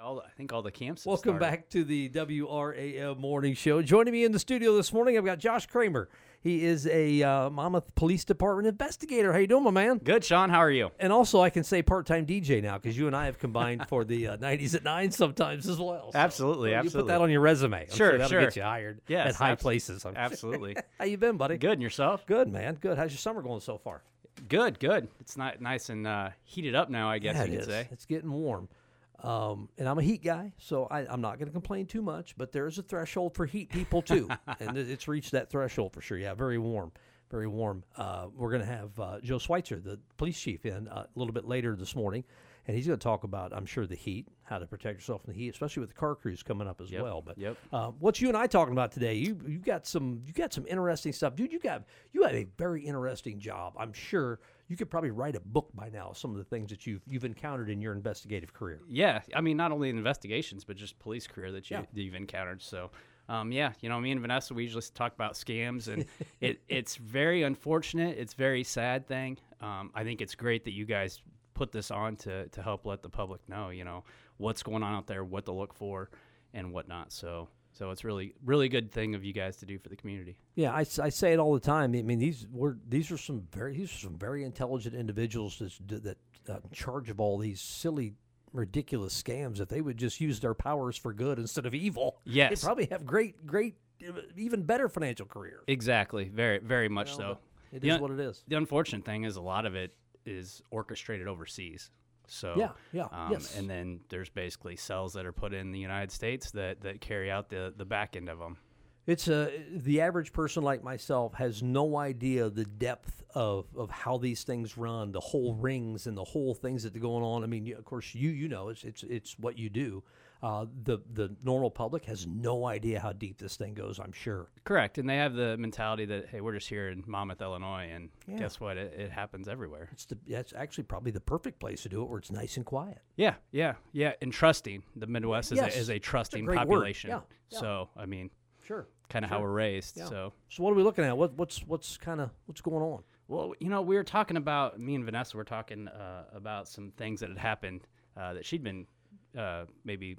All, I think all the camps. have Welcome started. back to the WRAM Morning Show. Joining me in the studio this morning, I've got Josh Kramer. He is a uh, Monmouth Police Department investigator. How you doing, my man? Good, Sean. How are you? And also, I can say part-time DJ now because you and I have combined for the uh, 90s at 9 sometimes as well. So, Absolutely, You put that on your resume. I'm Sure, that'll sure. get you hired Yes, at high abs- places. I'm sure. Absolutely. How you been, buddy? Good, and yourself? Good, man. Good. How's your summer going so far? Good, good. It's not nice and uh, heated up now. I guess Yeah, you could is. say. It's getting warm. Um, and I'm a heat guy, so I, I'm not going to complain too much. But there is a threshold for heat people too, and it's reached that threshold for sure. Yeah, very warm, very warm. Uh, we're going to have uh, Joe Schweitzer, the police chief, in uh, a little bit later this morning, and he's going to talk about, I'm sure, the heat, how to protect yourself from the heat, especially with the car crews coming up as Yep, well. But yep. uh, what you and I talking about today? You you got some you got some interesting stuff, dude. You got you have a very interesting job. I'm sure you could probably write a book by now. Some of the things that you've you've encountered in your investigative career. Yeah, I mean, not only in investigations, but just police career that, you, Yeah. that you've encountered. So, um, yeah, you know, me and Vanessa, we usually talk about scams, and it, it's very unfortunate. It's very sad thing. Um, I think it's great that you guys put this on to, to help let the public know, you know, what's going on out there, what to look for, and whatnot. So, so it's really, really good thing of you guys to do for the community. Yeah, I say it all the time. I mean, these were these are some very these are some very intelligent individuals that's, d- that uh, in charge of all these silly, ridiculous scams. If they would just use their powers for good instead of evil, Yes. they'd probably have great, great, uh, even better financial careers. Exactly. Very, very much know, so. It is what it is. The unfortunate thing is a lot of it is orchestrated overseas. So Yeah, yeah, um, yes. and then there's basically cells that are put in the United States that, that carry out the the back end of them. It's a the average person like myself has no idea the depth of, of how these things run, the whole rings and the whole things that are going on. I mean, of course, you you know it's it's it's what you do. Uh, the the normal public has no idea how deep this thing goes. I'm sure. Correct, and they have the mentality that hey, we're just here in Monmouth, Illinois, and Yeah. guess what? It, it happens everywhere. It's the that's actually probably the perfect place to do it, where it's nice and quiet. Yeah, yeah, yeah. And trusting the Midwest is, Yes, a, is a trusting word. population. Yeah, yeah. So I mean, Sure. kind of how we're raised. Yeah. So So what are we looking at? What what's what's kind of what's going on? Well, you know, we were talking about me and Vanessa were talking uh, about some things that had happened uh, that she'd been uh, maybe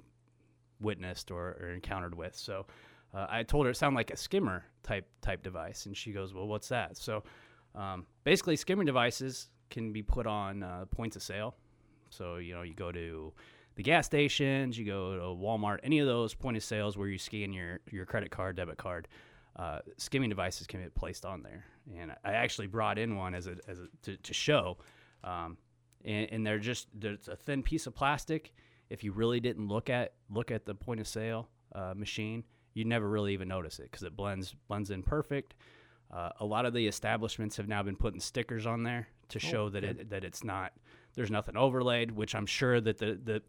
witnessed or, or encountered with. So uh, I told her it sounded like a skimmer type type device, and she goes, "Well, what's that?" So um, basically, skimming devices can be put on uh, points of sale. So you know, you go to the gas stations, you go to Walmart, any of those point of sales where you scan your your credit card, debit card. Uh, skimming devices can be placed on there, and I actually brought in one as a, as a to, to show, um, and, and they're just there's a thin piece of plastic. If you really didn't look at look at the point of sale uh, machine, you'd never really even notice it because it blends blends in perfect. Uh, a lot of the establishments have now been putting stickers on there to show that it that it's not there's nothing overlaid, which I'm sure that the the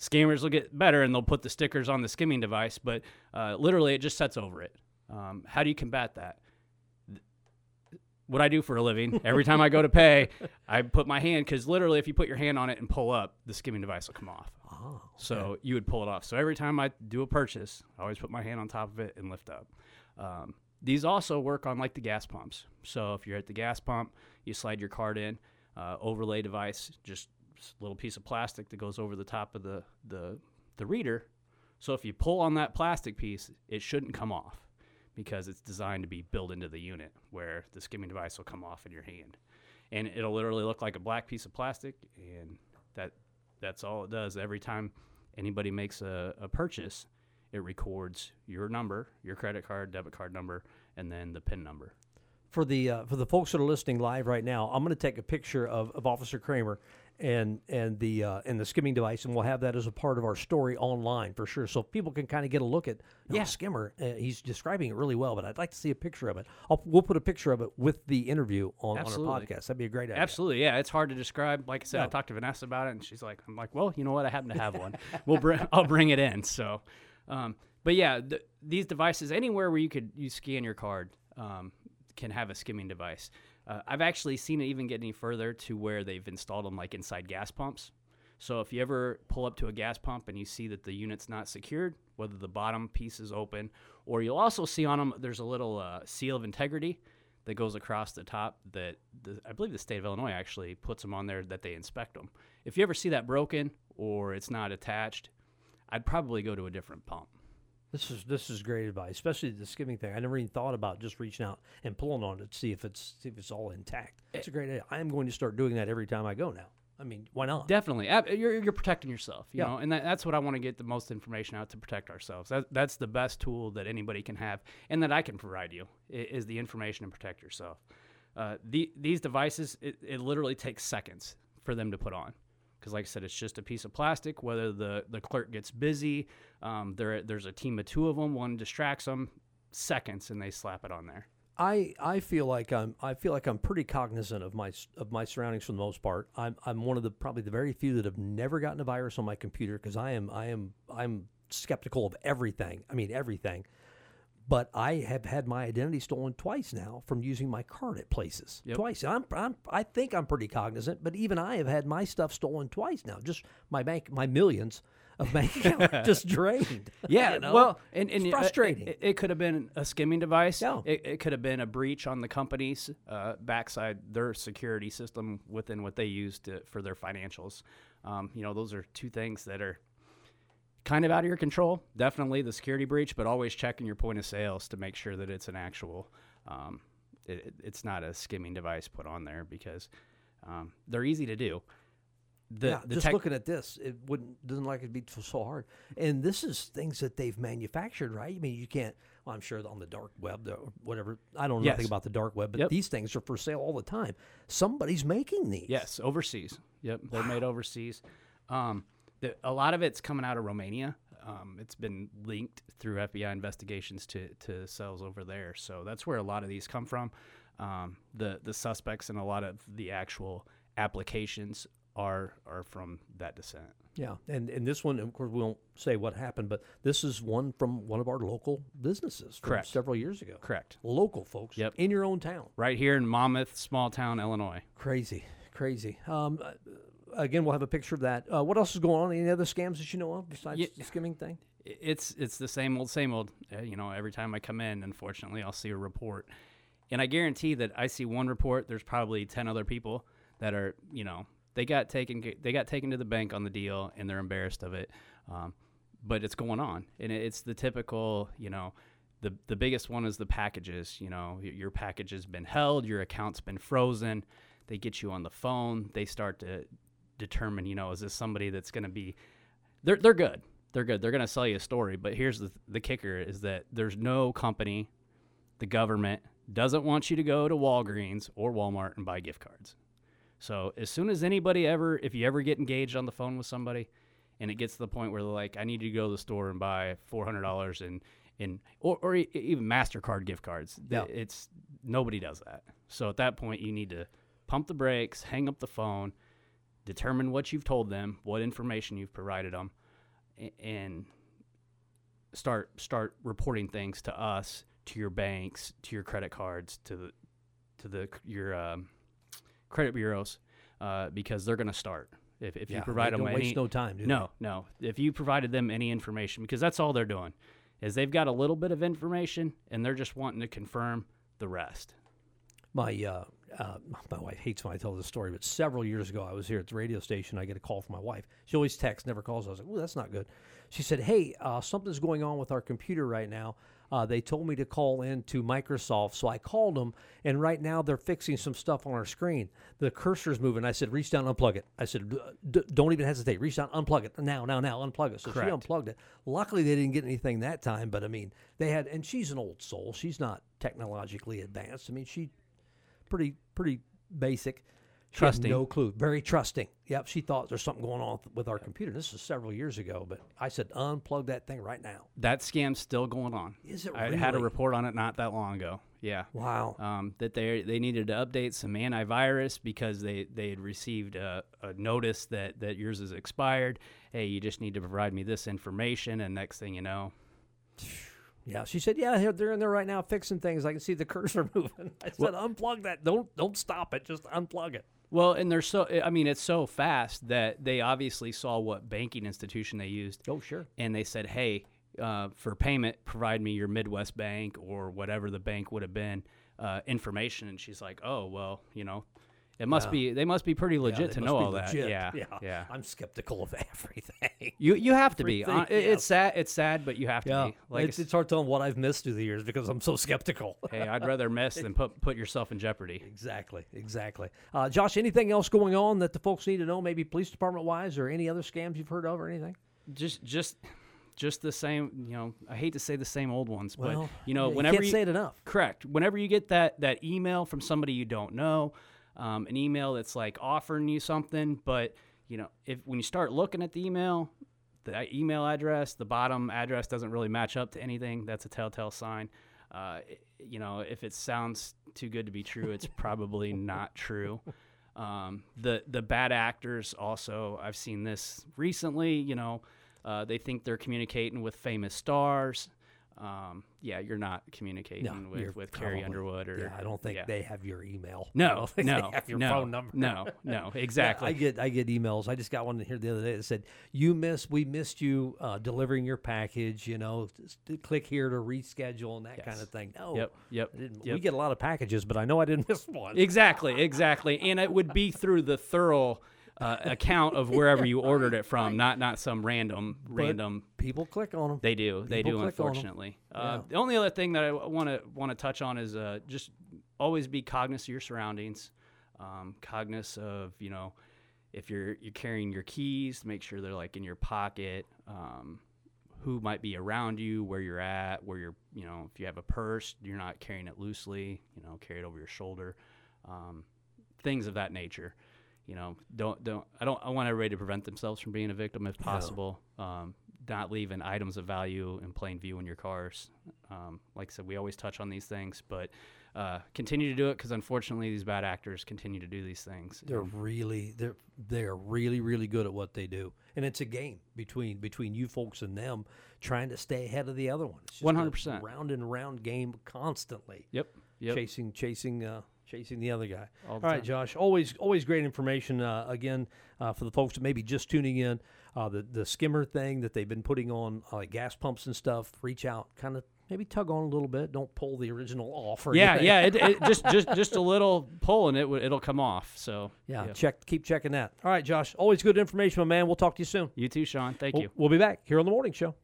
scammers will get better and they'll put the stickers on the skimming device, but uh, literally it just sets over it. Um, how do you combat that? What I do for a living, every time I go to pay, I put my hand because literally, if you put your hand on it and pull up, the skimming device will come off. Oh, So you would pull it off. So every time I do a purchase, I always put my hand on top of it and lift up. Um, these also work on like the gas pumps. So if you're at the gas pump, you slide your card in, uh, overlay device, just little piece of plastic that goes over the top of the, the the reader. So if you pull on that plastic piece, it shouldn't come off because it's designed to be built into the unit where the skimming device will come off in your hand. And it'll literally look like a black piece of plastic and that that's all it does. Every time anybody makes a, a purchase, it records your number, your credit card, debit card number, and then the PIN number. for the uh, for the folks that are listening live right now, I'm going to take a picture of, of Officer Kramer and and the uh, and the skimming device, and we'll have that as a part of our story online for sure, so people can kind of get a look at Yeah. skimmer. Uh, he's describing it really well, but I'd like to see a picture of it. I'll, we'll put a picture of it with the interview on, on our podcast. That'd be a great idea. Absolutely, yeah. It's hard to describe. Like I said, I talked to Vanessa about it, and she's like, "I'm like, well, you know what? I happen to have one. we'll bring, I'll bring it in." So, um, but yeah, th- these devices, anywhere where you could you scan your card, um, can have a skimming device. Uh, I've actually seen it even get any further to where they've installed them like inside gas pumps. So if you ever pull up to a gas pump and you see that the unit's not secured, whether the bottom piece is open, or you'll also see on them there's a little uh, seal of integrity that goes across the top. That the, I believe the state of Illinois actually puts them on there that they inspect them. If you ever see that broken or it's not attached, I'd probably go to a different pump. This is this is great advice, especially the skimming thing. I never even thought about just reaching out and pulling on it to see if it's see if it's all intact. It's a great idea. I am going to start doing that every time I go now. I mean, why not? Definitely, you're you're protecting yourself, you Yeah. know, and that, that's what I want to get the most information out to protect ourselves. That, that's the best tool that anybody can have, and that I can provide you is the information to protect yourself. Uh, the, these devices, it, it literally takes seconds for them to put on, because like I said, it's just a piece of plastic. Whether the the clerk gets busy, um, there there's a team of two of them, one distracts them, seconds, and they slap it on there. I, I feel like I'm I feel like I'm pretty cognizant of my of my surroundings for the most part. I'm I'm one of the probably the very few that have never gotten a virus on my computer because I am I am I'm skeptical of everything. I mean everything. But I have had my identity stolen twice now from using my card at places. Yep. Twice. I'm, I'm I think I'm pretty cognizant, but even I have had my stuff stolen twice now. Just my bank my millions of bank account just drained. Yeah, you know? well, and, and It's uh, frustrating. It, it could have been a skimming device. Yeah. It, it could have been a breach on the company's uh, backside, their security system within what they use to, for their financials. Um, you know, those are two things that are kind of out of your control. Definitely the security breach, but always checking your point of sales to make sure that it's an actual. Um, it, it- it's not a skimming device put on there because um, they're easy to do. The, yeah, the just tech- looking at this, it wouldn't doesn't like it'd be so- hard. And this is things that they've manufactured, right? I mean, you can't. Well, I'm sure on the dark web, or whatever. I don't know Yes. nothing about the dark web, but Yep. these things are for sale all the time. Somebody's making these. Yes, overseas. Yep, they're made overseas. Um, the, a lot of it's coming out of Romania. Um, it's been linked through FBI investigations to, to cells over there. So that's where a lot of these come from. Um, the the suspects and a lot of the actual applications are are from that descent. yeah. And and this one, of course, we won't say what happened, but this is one from one of our local businesses from Correct. several years ago. Correct. Local folks, Yep. in your own town. Right here in Monmouth, small town, Illinois. Crazy, crazy. Um, uh, again, we'll have a picture of that. Uh, what else is going on? Any other scams that you know of besides Yeah. the skimming thing? It's it's the same old same old uh, you know every time i come in unfortunately i'll see a report and i guarantee that i see one report there's probably 10 other people that are you know they got taken they got taken to the bank on the deal and they're embarrassed of it um, but it's going on and it's the typical you know the the biggest one is the packages you know your package has been held your account's been frozen they get you on the phone they start to determine you know is this somebody that's going to be they're they're good. They're good. They're going to sell you a story, but here's the the kicker is that there's no company, the government doesn't want you to go to Walgreens or Walmart and buy gift cards. So as soon as anybody ever if you ever get engaged on the phone with somebody and it gets to the point where they're like I need you to go to the store and buy $400 in in or, or even Mastercard gift cards. Yeah. It's nobody does that. So at that point you need to pump the brakes, hang up the phone, determine what you've told them, what information you've provided them, and start start reporting things to us, to your banks, to your credit cards, to the to the your um, credit bureaus, uh, because they're going to start if if you provide them any no time. Do they? no no if you provided them any information because that's all they're doing is they've got a little bit of information and they're just wanting to confirm the rest. My uh, uh, my wife hates when I tell this story, but several years ago, I was here at the radio station. I get a call from my wife. She always texts, never calls. I was like, "Oh, that's not good." She said, "Hey, uh, something's going on with our computer right now. Uh, they told me to call in to Microsoft, so I called them, and right now they're fixing some stuff on our screen. The cursor's moving. I said, reach down, unplug it. I said, "D- d- don't even hesitate. Reach down, unplug it now, now, now, unplug it. So Correct. she unplugged it. Luckily, they didn't get anything that time, but I mean, they had, and she's an old soul. She's not technologically advanced. I mean, she pretty pretty basic. She Trusting. no clue. Very trusting. Yep. She thought there's something going on with our computer. This is several years ago, but I said unplug that thing right now. That scam's still going on. Is it right? I had a report on it not that long ago. Yeah. Wow. um, that they they needed to update some antivirus because they, they had received a, a notice that, that yours is expired. Hey, you just need to provide me this information, and next thing you know, Yeah. She said, yeah, they're- in there right now fixing things. I can see the cursor moving. I said, unplug that. Don't don't stop it. Just unplug it. well, and they're so I mean it's so fast that they obviously saw what banking institution they used, Oh, sure. and they said, hey, uh, for payment, provide me your Midwest Bank or whatever the bank would have been uh, information, and she's like, oh well, you know. It must Yeah. be they must be pretty legit they to know be all that. legit. Yeah, yeah, yeah. I'm skeptical of everything. You you have to be. Uh, Everything, it- yeah. It's sad. It's sad, but you have to yeah, be. Like it's, it's hard telling what I've missed through the years because I'm so skeptical. hey, I'd rather miss than put put yourself in jeopardy. Exactly, exactly. Uh, Josh, anything else going on that the folks need to know, maybe police department wise, or any other scams you've heard of, or anything? Just just just the same. You know, I hate to say the same old ones, but you know, yeah, whenever can't you, say it enough. Correct. Whenever you get that that email from somebody you don't know, um, an email that's like offering you something, but you know, if when you start looking at the email, the email address, the bottom address doesn't really match up to anything. That's a telltale sign. Uh, you know, if it sounds too good to be true, it's probably not true. Um, the the bad actors also, I've seen this recently. You know, uh, they think they're communicating with famous stars. Um, yeah, you're not communicating No, with, with Carrie Underwood or Yeah, I don't think yeah. they have your email. No, no, your no, phone number. no, no, Yeah, exactly. I get I get emails. I just got one here the other day that said, "You missed. We missed you uh, delivering your package. You know, click here to reschedule and that kind of thing." No, Yep, yep, yep. We get a lot of packages, but I know I didn't miss one. Exactly, exactly. And it would be through the thorough uh, account of wherever you ordered it from, not not some random random. People click on them. They do, they do. click on 'em. Unfortunately, uh, Yeah. the only other thing that I want to want to touch on is uh, just always be cognizant of your surroundings, um, cognizant of you know if you're you're carrying your keys, make sure they're like in your pocket. Um, who might be around you, where you're at, where you're, you know, if you have a purse, you're not carrying it loosely, you know, carry it over your shoulder, um, things of that nature. You know, don't don't I don't I want everybody to prevent themselves from being a victim if possible. Um, not leaving items of value in plain view in your cars. Um, like I said, we always touch on these things, but uh, continue to do it because unfortunately these bad actors continue to do these things. They're really they're they're really really good at what they do, and it's a game between between you folks and them trying to stay ahead of the other one. Just a 100%. round and round game constantly. Yep. Yep. chasing chasing uh, chasing the other guy. All All right. Josh. Always always great information. Uh, again, uh, for the folks that may be just tuning in, uh, the the skimmer thing that they've been putting on uh, like gas pumps and stuff. Reach out, kind of maybe tug on a little bit. Don't pull the original off. Or Yeah, anything. yeah. It, it just just just a little pull and it would it'll come off. So yeah. Check. Keep checking that. All right, Josh. Always good information, my man. We'll talk to you soon. You too, Sean. Thank We'll, you. we'll be back here on the morning show.